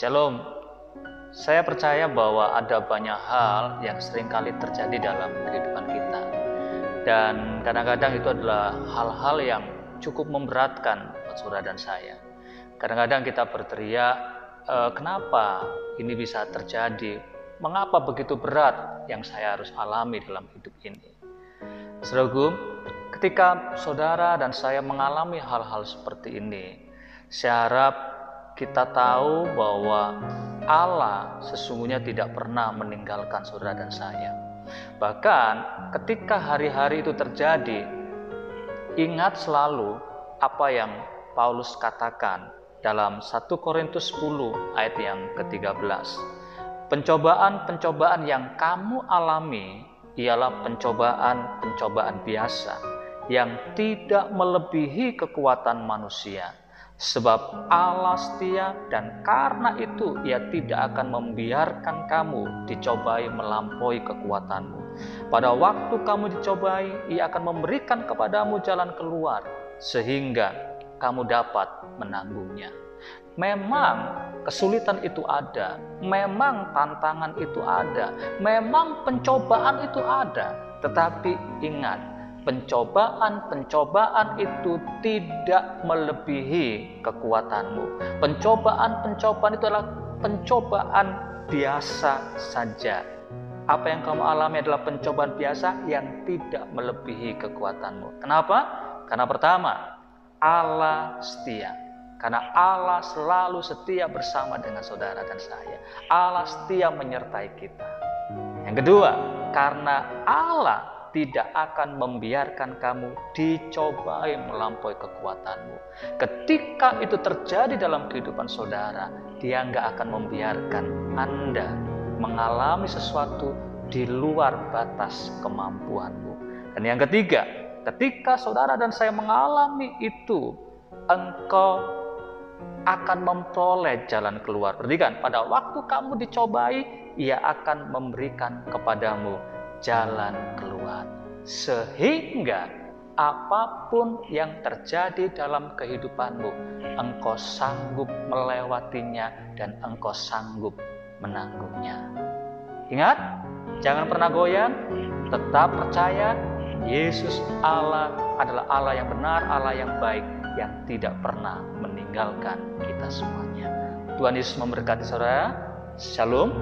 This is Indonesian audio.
Shalom. Saya percaya bahwa ada banyak hal yang sering kali terjadi dalam kehidupan kita. Dan kadang-kadang itu adalah hal-hal yang cukup memberatkan buat saudara dan saya. Kadang-kadang kita berteriak, e, kenapa ini bisa terjadi? Mengapa begitu berat yang saya harus alami dalam hidup ini? Saudaraku, ketika saudara dan saya mengalami hal-hal seperti ini, saya harap kita tahu bahwa Allah sesungguhnya tidak pernah meninggalkan saudara dan saya. Bahkan ketika hari-hari itu terjadi, ingat selalu apa yang Paulus katakan dalam 1 Korintus 10 ayat yang ke-13. Pencobaan-pencobaan yang kamu alami ialah pencobaan-pencobaan biasa yang tidak melebihi kekuatan manusia. Sebab Allah setia dan karena itu ia tidak akan membiarkan kamu dicobai melampaui kekuatanmu. Pada waktu kamu dicobai, ia akan memberikan kepadamu jalan keluar sehingga kamu dapat menanggungnya. Memang kesulitan itu ada, memang tantangan itu ada, memang pencobaan itu ada, tetapi ingat, pencobaan-pencobaan itu tidak melebihi kekuatanmu. Pencobaan-pencobaan itu adalah pencobaan biasa saja. Apa yang kamu alami adalah pencobaan biasa yang tidak melebihi kekuatanmu. Kenapa? Karena pertama, Allah setia. Karena Allah selalu setia bersama dengan saudara dan saya. Allah setia menyertai kita. Yang kedua, karena Allah tidak akan membiarkan kamu dicobai melampaui kekuatanmu. Ketika itu terjadi dalam kehidupan saudara, dia nggak akan membiarkan Anda mengalami sesuatu di luar batas kemampuanmu. Dan yang ketiga, ketika saudara dan saya mengalami itu, engkau akan memperoleh jalan keluar. Perhatikan, pada waktu kamu dicobai, ia akan memberikan kepadamu jalan keluar. Sehingga apa pun yang terjadi dalam kehidupanmu, engkau sanggup melewatinya dan engkau sanggup menanggungnya. Ingat, jangan pernah goyang, tetap percaya Yesus Allah adalah Allah yang benar, Allah yang baik, yang tidak pernah meninggalkan kita semuanya. Tuhan Yesus memberkati saudara. Shalom.